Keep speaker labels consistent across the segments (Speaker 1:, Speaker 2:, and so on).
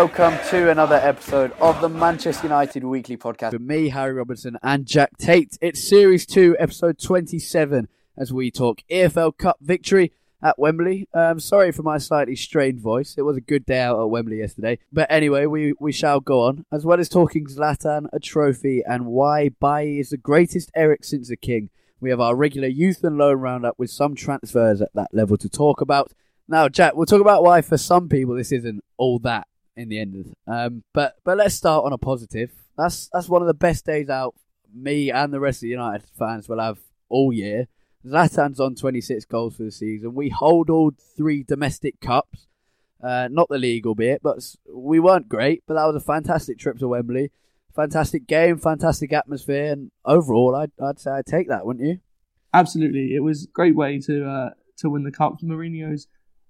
Speaker 1: welcome to another episode of the Manchester United Weekly Podcast with me, Harry Robinson, and Jack Tait. It's Series 2, Episode 27, as we talk EFL Cup victory at Wembley. Um, sorry for my slightly strained voice. It was a good day out at Wembley yesterday. But anyway, we, we shall go on, as well as talking Zlatan, a trophy, and why Bailly is the greatest Eric since the King. We have our regular youth and loan roundup with some transfers at that level to talk about. Now, Jack, we'll talk about why for some people this isn't all that in the end. Um, but but let's start on a positive. That's that's one of the best days out me and the rest of the United fans will have all year. Zlatan's on 26 goals for the season. We hold all three domestic cups, uh, not the league, albeit, but we weren't great. But that was a fantastic trip to Wembley, fantastic game, fantastic atmosphere, and overall, I'd I'd say I'd take that, wouldn't you?
Speaker 2: Absolutely, it was a great way to uh, to win the cup. Mourinho's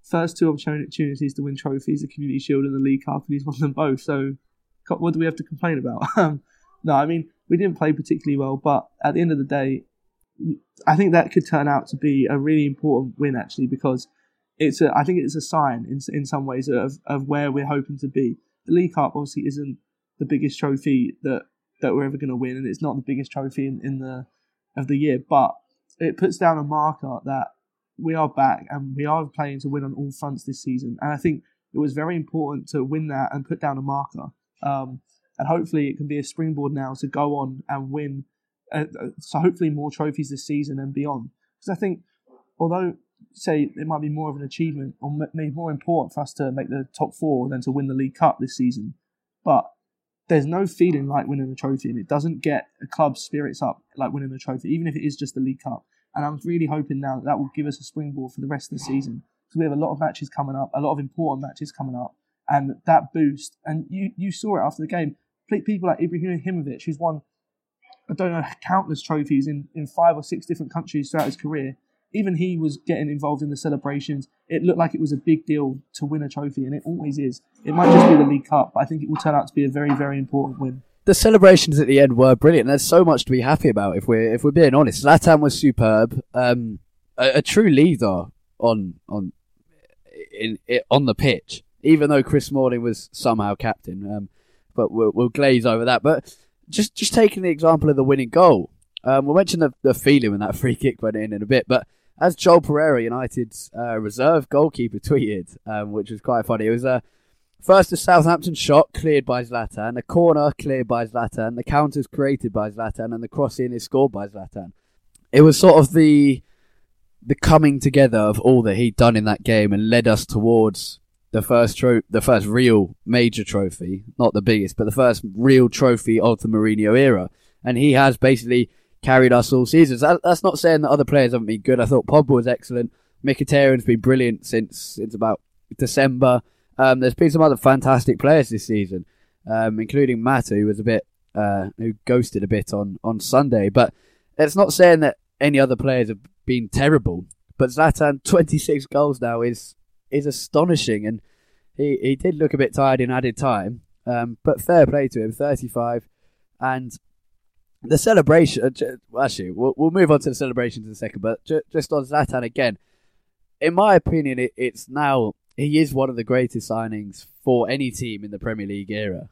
Speaker 2: first two opportunities to win trophies, the Community Shield and the League Cup, and he's won them both. So, what do we have to complain about? Um, no, I mean we didn't play particularly well, but at the end of the day, I think that could turn out to be a really important win actually because it's a, I think it's a sign in in some ways of of where we're hoping to be. The League Cup obviously isn't the biggest trophy that that we're ever going to win, and it's not the biggest trophy in, in the of the year, but it puts down a marker that we are back and we are playing to win on all fronts this season. And I think it was very important to win that and put down a marker. Um, and hopefully it can be a springboard now to go on and win. Uh, uh, so hopefully more trophies this season and beyond. Because I think, although say it might be more of an achievement or maybe more important for us to make the top four than to win the League Cup this season, but there's no feeling like winning a trophy, and it doesn't get a club's spirits up like winning a trophy, even if it is just the League Cup. And I'm really hoping now that, that will give us a springboard for the rest of the season because we have a lot of matches coming up, a lot of important matches coming up, and that boost. And you you saw it after the game. People like Ibrahimovic, who's won I don't know countless trophies in, in five or six different countries throughout his career. Even he was getting involved in the celebrations. It looked like it was a big deal to win a trophy, and it always is. It might just be the League Cup, but I think it will turn out to be a very, very important win.
Speaker 1: The celebrations at the end were brilliant. There's so much to be happy about if we're if we're being honest. Zlatan was superb, um, a, a true leader on on in, in on the pitch. Even though Chris Smalling was somehow captain, um, but we'll, we'll glaze over that. But just just taking the example of the winning goal, um, we'll mention the, the feeling when that free kick went in in a bit. But as Joel Pereira, United's uh, reserve goalkeeper, tweeted, um, which was quite funny, it was a First, a Southampton shot cleared by Zlatan, a corner cleared by Zlatan, the counters created by Zlatan, and the cross in is scored by Zlatan. It was sort of the the coming together of all that he'd done in that game and led us towards the first tro- the first real major trophy, not the biggest, but the first real trophy of the Mourinho era. And he has basically carried us all seasons. That, that's not saying that other players haven't been good. I thought Pogba was excellent. Mkhitaryan's been brilliant since since about December. Um, there's been some other fantastic players this season, um, including Mata, who was a bit uh, who ghosted a bit on, on Sunday. But it's not saying that any other players have been terrible. But Zlatan, 26 goals now is is astonishing, and he, he did look a bit tired in added time. Um, but fair play to him, 35, and the celebration. uh, Actually, we'll, we'll move on to the celebrations in a second. But ju- just on Zlatan again, in my opinion, it, it's now he is one of the greatest signings for any team in the Premier League era.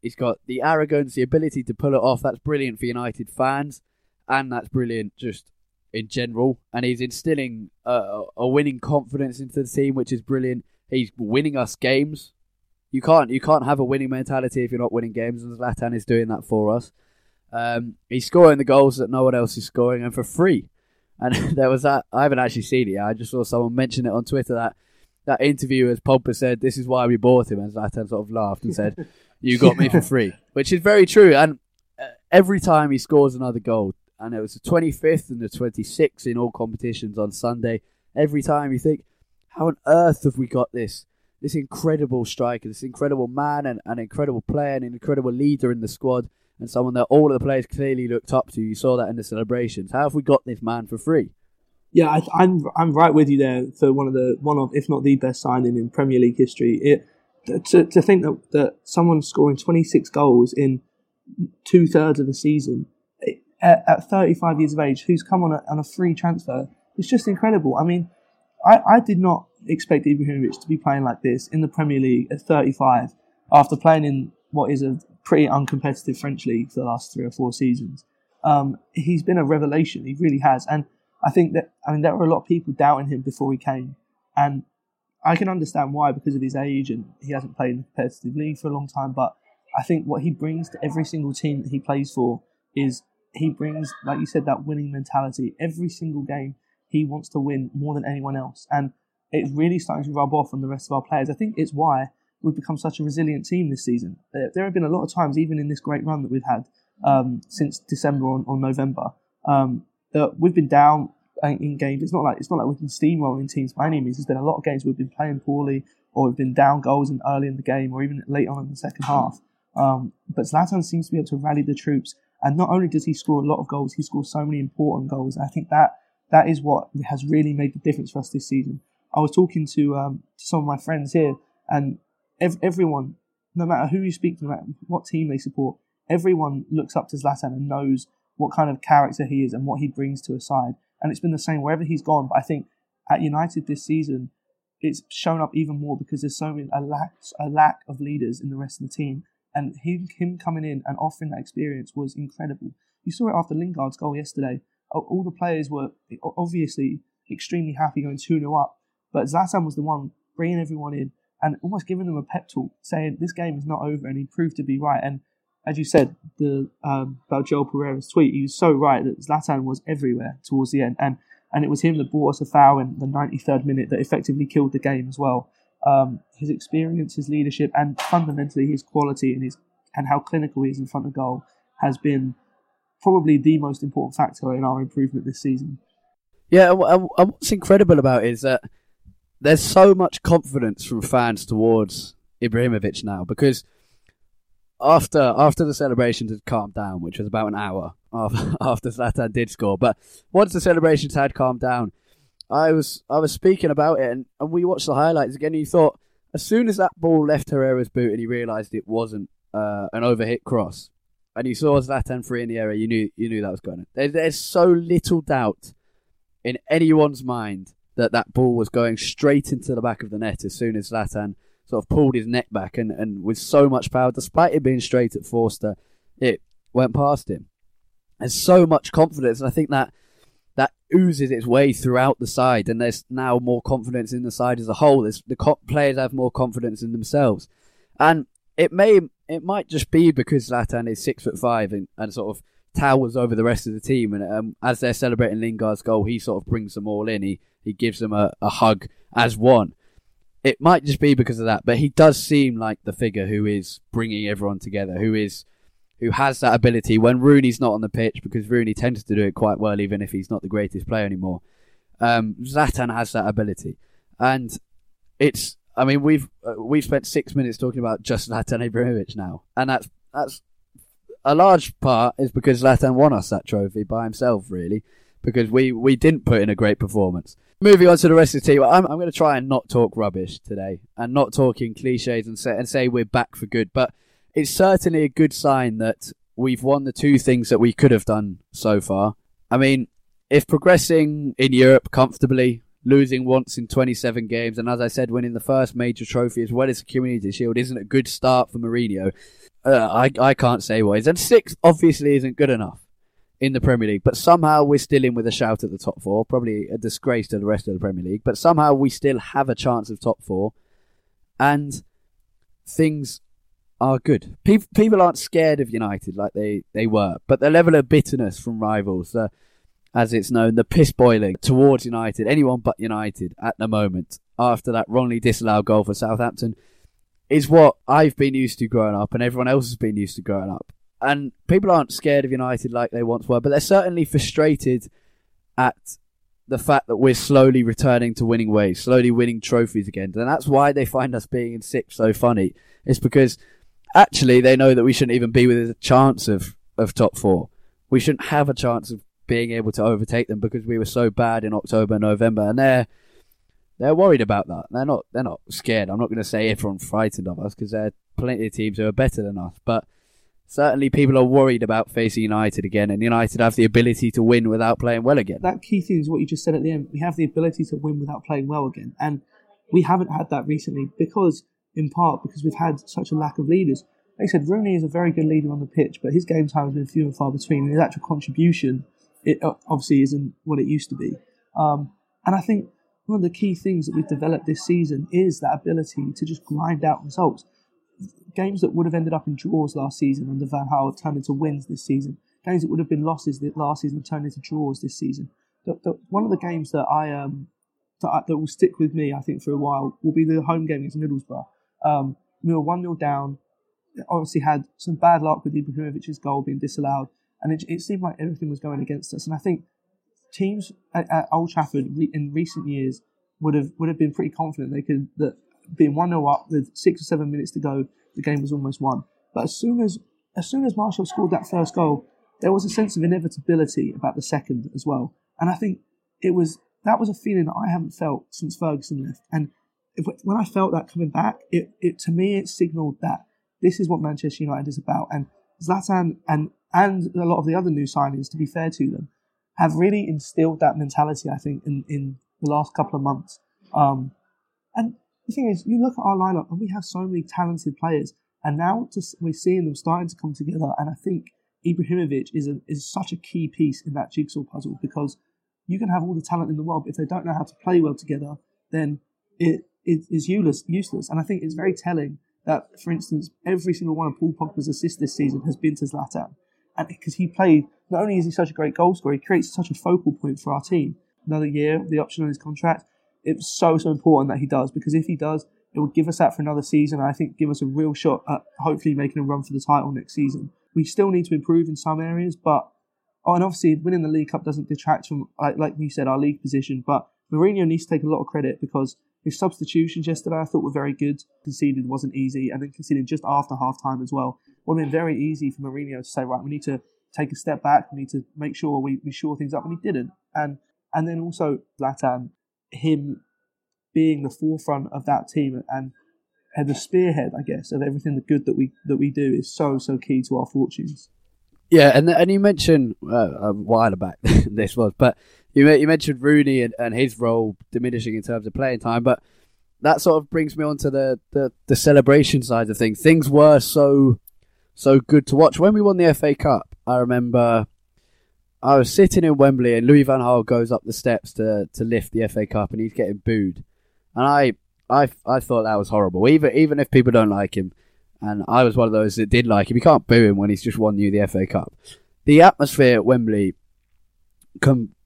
Speaker 1: He's got the arrogance, the ability to pull it off. That's brilliant for United fans, and that's brilliant just in general. And he's instilling a, a winning confidence into the team, which is brilliant. He's winning us games. You can't you can't have a winning mentality if you're not winning games, and Zlatan is doing that for us. Um, he's scoring the goals that no one else is scoring, and for free. And there was that. I haven't actually seen it. Yet. I just saw someone mention it on Twitter that that interview as Pogba said, "This is why we bought him," and Zlatan sort of laughed and said, "You got me for free," which is very true. And uh, every time he scores another goal, and it was the 25th and the 26th in all competitions on Sunday. Every time you think, "How on earth have we got this this incredible striker, this incredible man, and an incredible player, and an incredible leader in the squad, and someone that all of the players clearly looked up to. You saw that in the celebrations. How have we got this man for free?
Speaker 2: Yeah, I, I'm I'm right with you there for one of the one of if not the best signing in Premier League history. It to to think that that someone scoring 26 goals in two thirds of the season at, at 35 years of age, who's come on a, on a free transfer, it's just incredible. I mean, I, I did not expect Ibrahimovic to be playing like this in the Premier League at 35 after playing in what is a pretty uncompetitive French league for the last three or four seasons. Um, he's been a revelation. He really has. And I think that, I mean, there were a lot of people doubting him before he came. And I can understand why because of his age and he hasn't played in the competitive league for a long time. But I think what he brings to every single team that he plays for is he brings, like you said, that winning mentality. Every single game, he wants to win more than anyone else. And it's really starting to rub off on the rest of our players. I think it's why we've become such a resilient team this season. There, have been a lot of times, even in this great run that we've had um, since December or, or November, um, that we've been down in games. It's not like it's not like we've been steamrolling teams by any means. There's been a lot of games we've been playing poorly, or we've been down goals in early in the game, or even late on in the second half. Um, but Zlatan seems to be able to rally the troops, and not only does he score a lot of goals, he scores so many important goals. I think that that is what has really made the difference for us this season. I was talking to, um, to some of my friends here, and ev- everyone, no matter who you speak to, no matter what team they support, everyone looks up to Zlatan and knows what kind of character he is and what he brings to a side. And it's been the same wherever he's gone. But I think at United this season, it's shown up even more because there's so many, a lack a lack of leaders in the rest of the team. And him, him coming in and offering that experience was incredible. You saw it after Lingard's goal yesterday. All the players were obviously extremely happy going 2 0 up. But Zlatan was the one bringing everyone in and almost giving them a pep talk, saying this game is not over. And he proved to be right. And as you said, the um, about Joel Pereira's tweet, he was so right that Zlatan was everywhere towards the end, and and it was him that brought us a foul in the 93rd minute that effectively killed the game as well. Um, his experience, his leadership, and fundamentally his quality and his and how clinical he is in front of goal has been probably the most important factor in our improvement this season.
Speaker 1: Yeah, and what's incredible about it is that there's so much confidence from fans towards Ibrahimovic now because after after the celebrations had calmed down, which was about an hour after after Zlatan did score, but once the celebrations had calmed down, I was I was speaking about it, and, and we watched the highlights again. And you thought as soon as that ball left Herrera's boot, and he realised it wasn't uh, an overhit cross, and you saw Zlatan free in the area, you knew you knew that was going. There, there's so little doubt in anyone's mind that that ball was going straight into the back of the net as soon as Zlatan sort of pulled his neck back and, and with so much power, despite it being straight at Forster, it went past him. There's so much confidence, and I think that that oozes its way throughout the side, and there's now more confidence in the side as a whole. There's, the co- players have more confidence in themselves, and it may it might just be because Zlatan is six foot five and, and sort of towers over the rest of the team, and um, as they're celebrating Lingard's goal, he sort of brings them all in. He he gives them a, a hug as one. It might just be because of that, but he does seem like the figure who is bringing everyone together, who is who has that ability when Rooney's not on the pitch, because Rooney tends to do it quite well, even if he's not the greatest player anymore. Um, Zlatan has that ability, and it's. I mean, we've uh, we've spent six minutes talking about just Zlatan Ibrahimovic now, and that's that's a large part is because Zlatan won us that trophy by himself, really, because we we didn't put in a great performance. Moving on to the rest of the team, I'm, I'm going to try and not talk rubbish today and not talk in cliches and say, and say we're back for good. But it's certainly a good sign that we've won the two things that we could have done so far. I mean, if progressing in Europe comfortably, losing once in 27 games, and as I said, winning the first major trophy as well as the Community Shield isn't a good start for Mourinho, uh, I, I can't say what is. And six obviously isn't good enough in the Premier League, but somehow we're still in with a shout at the top four. Probably a disgrace to the rest of the Premier League, but somehow we still have a chance of top four, and things are good. People people aren't scared of United like they, they were, but the level of bitterness from rivals, uh, as it's known, the piss boiling towards United, anyone but United at the moment, after that wrongly disallowed goal for Southampton, is what I've been used to growing up, and everyone else has been used to growing up and people aren't scared of United like they once were, but they're certainly frustrated at the fact that we're slowly returning to winning ways, slowly winning trophies again. And that's why they find us being in sixth so funny. It's because actually they know that we shouldn't even be with a chance of, of top four. We shouldn't have a chance of being able to overtake them because we were so bad in October, and November, and they're they're worried about that. They're not they're not scared. I'm not going to say everyone's frightened of us because there are plenty of teams who are better than us, but certainly people are worried about facing United again, and United have the ability to win without playing well again.
Speaker 2: That key thing is what you just said at the end. We have the ability to win without playing well again, and we haven't had that recently because, in part, because we've had such a lack of leaders. Like I said, Rooney is a very good leader on the pitch, but his game time has been few and far between, and his actual contribution, it uh, obviously isn't what it used to be. Um, and I think one of the key things that we've developed this season is that ability to just grind out results games that would have ended up in draws last season under Van Gaal turned into wins this season. Games that would have been losses last season turned into draws this season. The, the, one of the games that I um that, that will stick with me, I think, for a while will be the home game against Middlesbrough. Um, we were one 0 down. Obviously, had some bad luck with Ibrahimovic's goal being disallowed, and it, it seemed like everything was going against us. And I think teams at, at Old Trafford in recent years would have would have been pretty confident they could that being one 0 up with six or seven minutes to go the game was almost won. But as soon as as soon as Martial scored that first goal, there was a sense of inevitability about the second as well. And I think it was that was a feeling that I haven't felt since Ferguson left. And when I felt that coming back, it, it to me it signalled that this is what Manchester United is about. And Zlatan and and a lot of the other new signings, to be fair to them, have really instilled that mentality. I think in in the last couple of months. Um, and the thing is, you look at our lineup and we have so many talented players, and now we're seeing them starting to come together. And I think Ibrahimovic is a, is such a key piece in that jigsaw puzzle because you can have all the talent in the world, but if they don't know how to play well together, then it, it is useless. Useless. And I think it's very telling that, for instance, every single one of Paul Pogba's assists this season has been to Zlatan, and because he played, not only is he such a great goal scorer, he creates such a focal point for our team. Another year, the option on his contract it's so so important that he does because if he does, it will give us that for another season. I think give us a real shot at hopefully making a run for the title next season. We still need to improve in some areas, but oh, and obviously winning the League Cup doesn't detract from like like you said our league position. But Mourinho needs to take a lot of credit because his substitutions yesterday I thought were very good. Conceded wasn't easy, and then conceding just after half time as well would have been very easy for Mourinho to say right we need to take a step back. We need to make sure we, we shore things up, and he didn't. And and then also Zlatan him being the forefront of that team and and the spearhead, I guess, of everything the good that we that we do is so so key to our fortunes.
Speaker 1: Yeah, and and you mentioned uh, a while back this was, but you you mentioned Rooney and, and his role diminishing in terms of playing time, but that sort of brings me on to the, the, the celebration side of things. Things were so so good to watch when we won the FA Cup. I remember I was sitting in Wembley and Louis Van Gaal goes up the steps to, to lift the FA Cup and he's getting booed. And I, I, I thought that was horrible. Even even if people don't like him, and I was one of those that did like him. You can't boo him when he's just won you the FA Cup. The atmosphere at Wembley, com-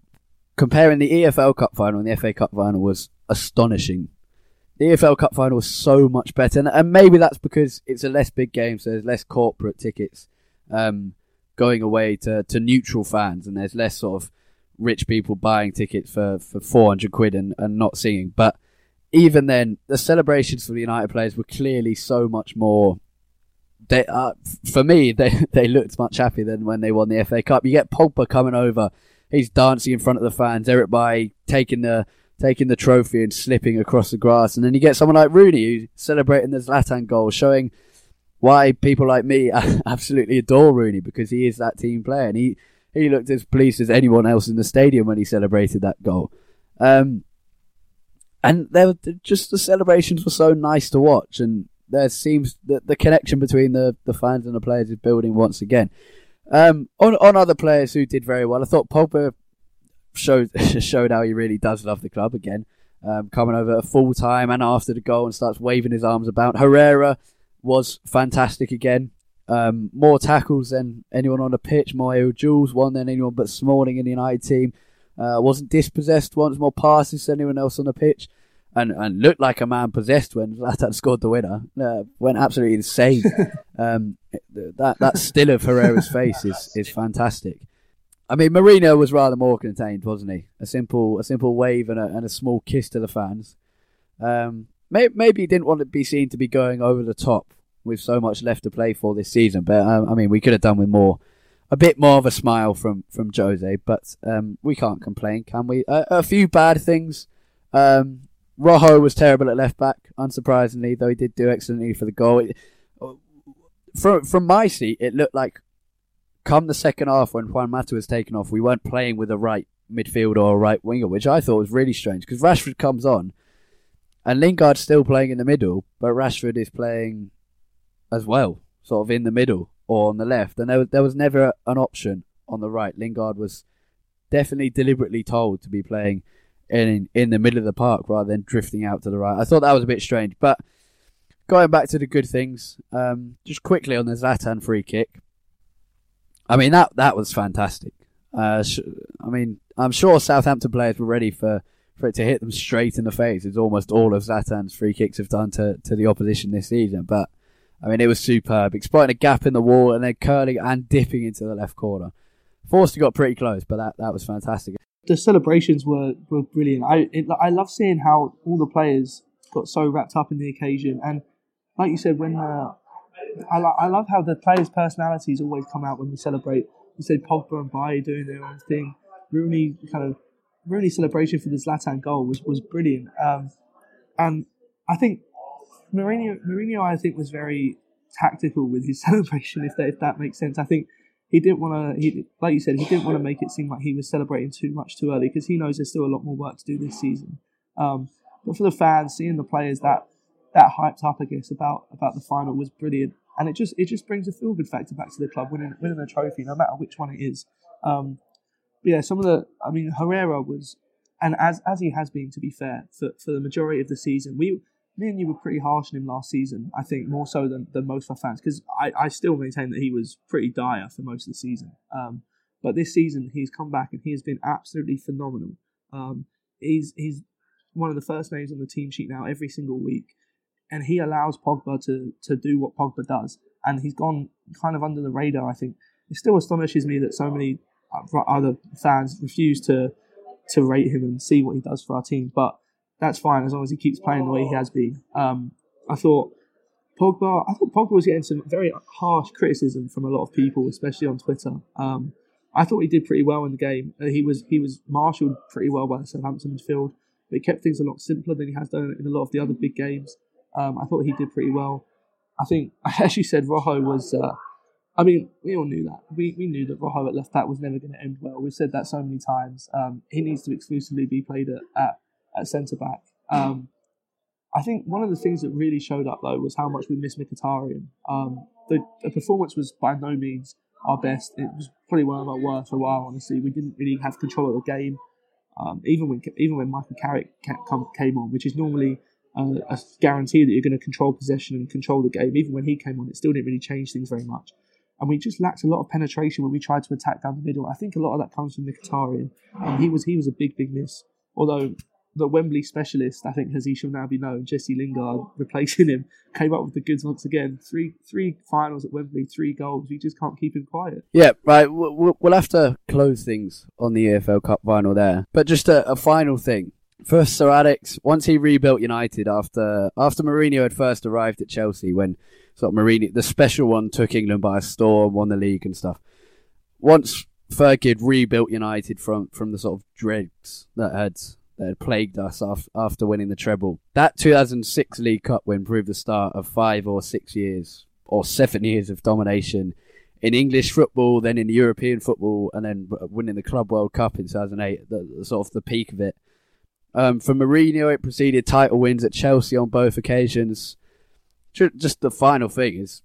Speaker 1: comparing the EFL Cup final and the FA Cup final, was astonishing. The EFL Cup final was so much better, and, and maybe that's because it's a less big game, so there's less corporate tickets. Um, going away to, to neutral fans, and there's less sort of rich people buying tickets for, for 400 quid and, and not singing. But even then, the celebrations for the United players were clearly so much more. They, uh, for me, they they looked much happier than when they won the FA Cup. You get Pogba coming over, he's dancing in front of the fans. Eric Bailly taking the taking the trophy and slipping across the grass, and then you get someone like Rooney who's celebrating the Zlatan goal, showing why people like me absolutely adore Rooney because he is that team player and he, he looked as pleased as anyone else in the stadium when he celebrated that goal. Um, and there just the celebrations were so nice to watch and there seems that the connection between the, the fans and the players is building once again. Um, on on other players who did very well, I thought Pogba showed showed how he really does love the club again. Um, coming over full time and after the goal and starts waving his arms about. Herrera was fantastic again. Um, more tackles than anyone on the pitch. Mario Jules won than anyone but Smalling in the United team. Uh, wasn't dispossessed once, more passes than anyone else on the pitch. And, and looked like a man possessed when Zlatan scored the winner. Uh, went absolutely insane. um, that that still of Herrera's face is, is fantastic. I mean, Mourinho was rather more contained, wasn't he? A simple, a simple wave and a, and a small kiss to the fans. Um, maybe, he didn't want to be seen to be going over the top with so much left to play for this season. But um, I mean, we could have done with more, a bit more of a smile from from Jose. But um, we can't complain, can we? a few bad things. Um, Rojo was terrible at left back, unsurprisingly, though he did do excellently for the goal. It, from from my seat, it looked like come the second half when Juan Mata was taken off, we weren't playing with a right midfielder or a right winger, which I thought was really strange because Rashford comes on and Lingard's still playing in the middle, but Rashford is playing as well, sort of in the middle or on the left, and there was, there was never an option on the right. Lingard was definitely deliberately told to be playing in in the middle of the park rather than drifting out to the right. I thought that was a bit strange, but going back to the good things, um, just quickly on the Zlatan free kick. I mean that that was fantastic. Uh, sh- I mean, I'm sure Southampton players were ready for, for it to hit them straight in the face, as almost all of Zlatan's free kicks have done to, to the opposition this season. But I mean, it was superb, exploiting a gap in the wall and then curling and dipping into the left corner. Forster got pretty close, but that, that was fantastic.
Speaker 2: The celebrations were, were brilliant. I it, I love seeing how all the players got so wrapped up in the occasion, and like you said, when uh, I, lo- I love how the players' personalities always come out when we celebrate. You said Pogba and Bailly doing their own thing. Rooney kind of Rooney celebration for the Zlatan goal was, was brilliant. Um, and I think Mourinho, Mourinho, I think, was very tactical with his celebration, if that, if that makes sense. I think he didn't want to, he, like you said, he didn't want to make it seem like he was celebrating too much too early because he knows there's still a lot more work to do this season. Um, but for the fans, seeing the players that that hyped up, I guess, about about the final was brilliant, and it just it just brings a feel good factor back to the club, winning winning a trophy, no matter which one it is. Um, yeah, some of the, I mean, Herrera was, and as as he has been, to be fair, for for the majority of the season, we me and you were pretty harsh on him last season. I think more so than, than most of our fans because I, I still maintain that he was pretty dire for most of the season. Um, but this season he's come back and he has been absolutely phenomenal. Um, he's he's one of the first names on the team sheet now every single week, and he allows Pogba to to do what Pogba does, and he's gone kind of under the radar. I think it still astonishes me that so many other fans refuse to to rate him and see what he does for our team, but that's fine as long as he keeps playing the way he has been. Um, I thought Pogba, I thought Pogba was getting some very harsh criticism from a lot of people, especially on Twitter. Um, I thought he did pretty well in the game. Uh, he was he was marshalled pretty well by the Southampton midfield, but he kept things a lot simpler than he has done in a lot of the other big games. Um, I thought he did pretty well. I think, as you said, Rojo was. Uh, I mean, we all knew that. We, we knew that Rojo at left back was never going to end well. We've said that so many times. Um, he needs to exclusively be played at, at at centre back. Um, I think one of the things that really showed up though was how much we miss Mkhitaryan. Um, the, the performance was by no means our best. It was probably one of our worst for a while. Honestly, we didn't really have control of the game. Um, even when even when Michael Carrick came on, which is normally a guarantee that you're going to control possession and control the game. Even when he came on, it still didn't really change things very much. And we just lacked a lot of penetration when we tried to attack down the middle. I think a lot of that comes from Mkhitaryan. Um, he was he was a big big miss. Although the Wembley specialist, I think, as he shall now be known, Jesse Lingard, replacing him, came up with the goods once again. Three three finals at Wembley, three goals. We just can't keep him quiet.
Speaker 1: Yeah, right. We'll have to close things on the EFL Cup final there. But just a, a final thing. First, Sir Alex, once he rebuilt United after after Mourinho had first arrived at Chelsea, when sort of Mourinho, the special one, took England by a storm, won the league and stuff. Once Fergie had rebuilt United from, from the sort of dregs that had that had plagued us after winning the treble. That 2006 League Cup win proved the start of five or six years or seven years of domination in English football, then in European football, and then winning the Club World Cup in 2008, the, the sort of the peak of it. Um, for Mourinho, it preceded title wins at Chelsea on both occasions. Just the final thing is,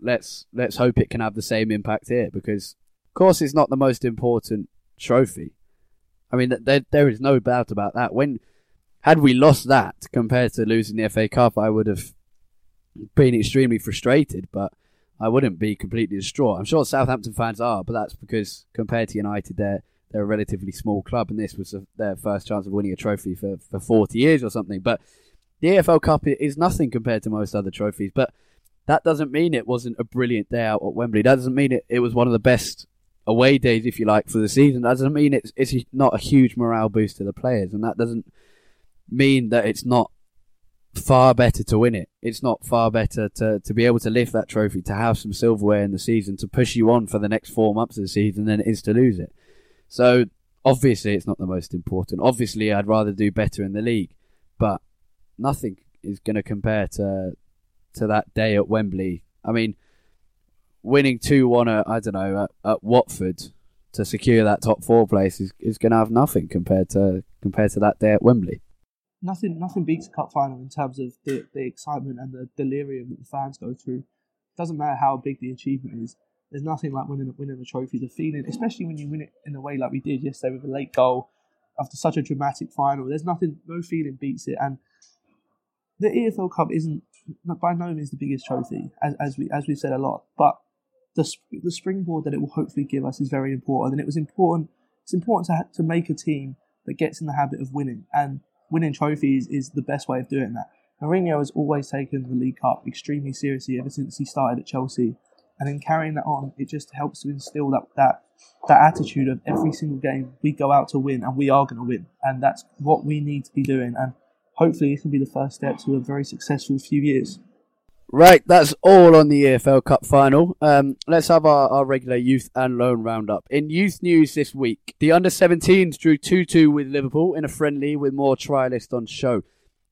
Speaker 1: let's let's hope it can have the same impact here because, of course, it's not the most important trophy, I mean, there there is no doubt about that. When had we lost that compared to losing the FA Cup, I would have been extremely frustrated, but I wouldn't be completely distraught. I'm sure Southampton fans are, but that's because compared to United, they're they're a relatively small club, and this was a, their first chance of winning a trophy for, for 40 years or something. But the EFL Cup is nothing compared to most other trophies. But that doesn't mean it wasn't a brilliant day out at Wembley. That doesn't mean it, it was one of the best away days, if you like, for the season. That doesn't mean it's it's not a huge morale boost to the players, and that doesn't mean that it's not far better to win it. It's not far better to, to be able to lift that trophy, to have some silverware in the season, to push you on for the next four months of the season than it is to lose it. So obviously it's not the most important. Obviously I'd rather do better in the league, but nothing is going to compare to to that day at Wembley. I mean, winning two one at I don't know at, at Watford to secure that top four place is, is going to have nothing compared to compared to that day at Wembley
Speaker 2: nothing nothing beats a cup final in terms of the, the excitement and the delirium that the fans go through. Doesn't matter how big the achievement is. There's nothing like winning winning a trophy. The feeling, especially when you win it in a way like we did yesterday with a late goal after such a dramatic final. There's nothing, no feeling beats it. And the EFL Cup isn't by no means the biggest trophy, as, as we as we've said a lot. But the the springboard that it will hopefully give us is very important. And it was important. It's important to to make a team that gets in the habit of winning and winning trophies is the best way of doing that. Mourinho has always taken the League Cup extremely seriously ever since he started at Chelsea, and in carrying that on, it just helps to instill that that that attitude of every single game we go out to win and we are going to win, and that's what we need to be doing. And hopefully, it can be the first step to a very successful few years.
Speaker 1: Right, that's all on the EFL Cup final. Um, let's have our, our regular youth and loan roundup. In youth news this week, the under 17s drew 2 2 with Liverpool in a friendly with more trialists on show.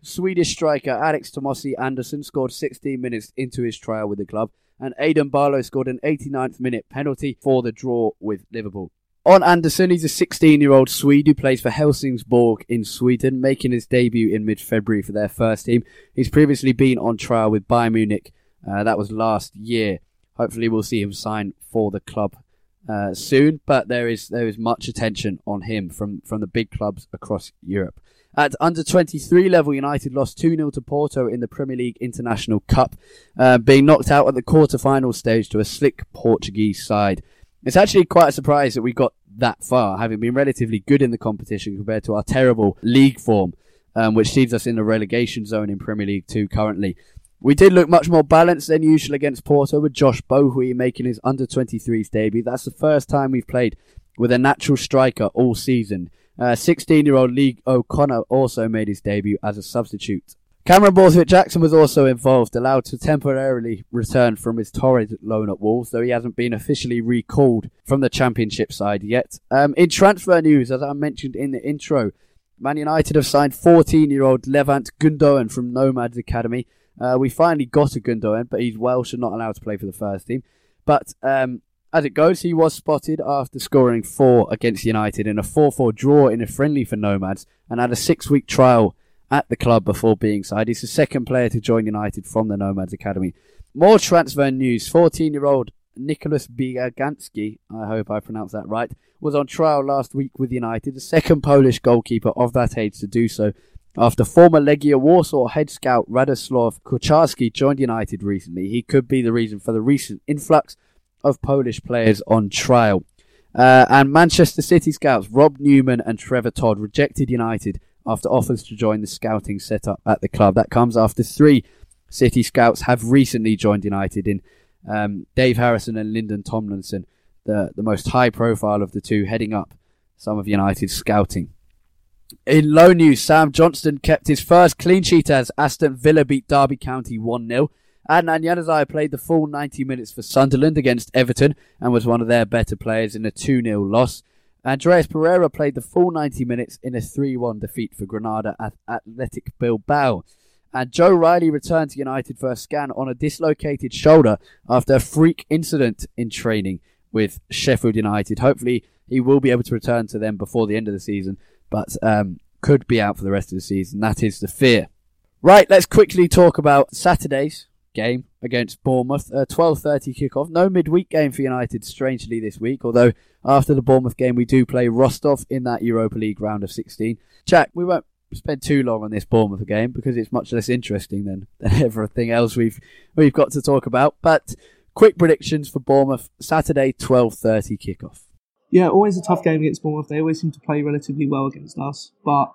Speaker 1: Swedish striker Alex Timossi Andersson scored 16 minutes into his trial with the club, and Aidan Barlow scored an 89th minute penalty for the draw with Liverpool. On Andersson, he's a 16 year old Swede who plays for Helsingborg in Sweden, making his debut in mid February for their first team. He's previously been on trial with Bayern Munich, uh, that was last year. Hopefully, we'll see him sign for the club uh, soon, but there is there is much attention on him from, from the big clubs across Europe. At under 23 level, United lost 2 0 to Porto in the Premier League International Cup, uh, being knocked out at the quarter final stage to a slick Portuguese side. It's actually quite a surprise that we got that far, having been relatively good in the competition compared to our terrible league form, um, which leaves us in the relegation zone in Premier League 2 currently. We did look much more balanced than usual against Porto, with Josh Bohui making his under 23s debut. That's the first time we've played with a natural striker all season. 16 uh, year old Lee O'Connor also made his debut as a substitute. Cameron Borthwick Jackson was also involved, allowed to temporarily return from his torrid loan at Wolves, though he hasn't been officially recalled from the Championship side yet. Um, in transfer news, as I mentioned in the intro, Man United have signed 14 year old Levant Gundogan from Nomads Academy. Uh, we finally got a Gundogan, but he's Welsh and not allowed to play for the first team. But um, as it goes, he was spotted after scoring four against United in a 4 4 draw in a friendly for Nomads and had a six week trial at the club before being signed. He's the second player to join United from the Nomads Academy. More transfer news. 14 year old Nicholas Biagansky, I hope I pronounced that right, was on trial last week with United, the second Polish goalkeeper of that age to do so. After former Legia Warsaw head scout Radoslaw Kucharski joined United recently, he could be the reason for the recent influx of Polish players on trial. Uh, and Manchester City scouts Rob Newman and Trevor Todd rejected United after offers to join the scouting setup at the club. That comes after three City scouts have recently joined United in um, Dave Harrison and Lyndon Tomlinson, the, the most high profile of the two, heading up some of United's scouting. In low news, Sam Johnstone kept his first clean sheet as Aston Villa beat Derby County 1 0. Adnan Januzaj played the full 90 minutes for Sunderland against Everton and was one of their better players in a 2 0 loss. Andreas Pereira played the full 90 minutes in a 3 1 defeat for Granada at Athletic Bilbao. And Joe Riley returned to United for a scan on a dislocated shoulder after a freak incident in training with Sheffield United. Hopefully, he will be able to return to them before the end of the season, but um, could be out for the rest of the season. That is the fear. Right, let's quickly talk about Saturday's game against Bournemouth. Uh, a 12.30 kickoff. No midweek game for United, strangely, this week, although after the Bournemouth game, we do play Rostov in that Europa League round of 16. Jack, we won't spend too long on this Bournemouth game because it's much less interesting than, than everything else we've we've got to talk about. But quick predictions for Bournemouth Saturday 12:30 kickoff.
Speaker 2: Yeah, always a tough game against Bournemouth. They always seem to play relatively well against us, but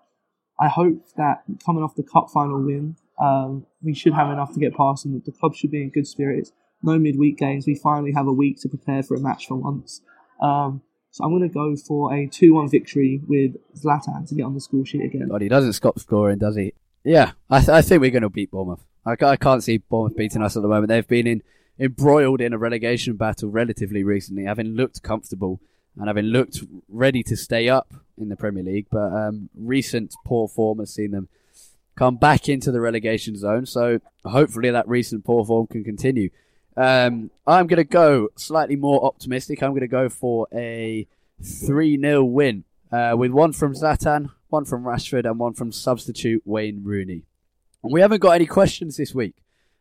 Speaker 2: I hope that coming off the cup final win, um, we should have enough to get past them. The club should be in good spirits. No midweek games. We finally have a week to prepare for a match for once. Um, so I'm going to go for a 2 1 victory with Zlatan to get on the score sheet again.
Speaker 1: God, he doesn't stop scoring, does he? Yeah, I, th- I think we're going to beat Bournemouth. I, I can't see Bournemouth beating us at the moment. They've been in embroiled in a relegation battle relatively recently, having looked comfortable and having looked ready to stay up in the Premier League. But um, recent poor form has seen them come back into the relegation zone. So hopefully that recent poor form can continue. Um, I'm going to go slightly more optimistic. I'm going to go for a 3 0 win uh, with one from Zlatan, one from Rashford, and one from substitute Wayne Rooney. And we haven't got any questions this week.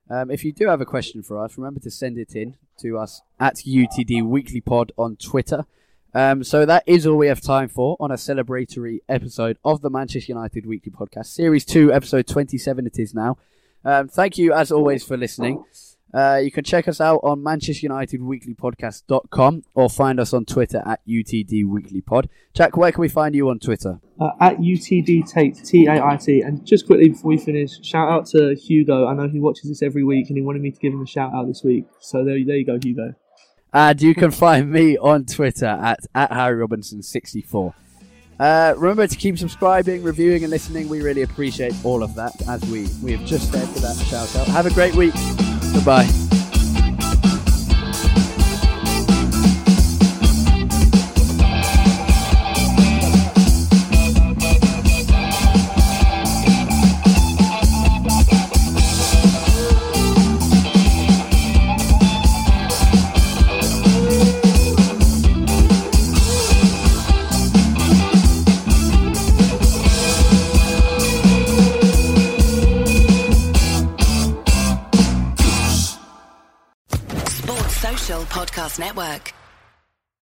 Speaker 1: Um, if you do have a question for us, remember to send it in to us at UTD Weekly Pod on Twitter. Um, so that is all we have time for on a celebratory episode of the Manchester United Weekly Podcast, Series 2, Episode 27 it is now. Um, thank you, as always, for listening. Uh, you can check us out on Manchester United Weekly Podcast.com or find us on Twitter at UTD Weekly Pod. Jack, where can we find you on Twitter?
Speaker 2: Uh, at UTD Tait, T A I T. And just quickly before we finish, shout out to Hugo. I know he watches this every week and he wanted me to give him a shout out this week. So there, there you go, Hugo.
Speaker 1: And you can find me on Twitter at, at Harry Robinson64. Uh, remember to keep subscribing, reviewing, and listening. We really appreciate all of that, as we, we have just said for that shout out. Have a great week. Goodbye.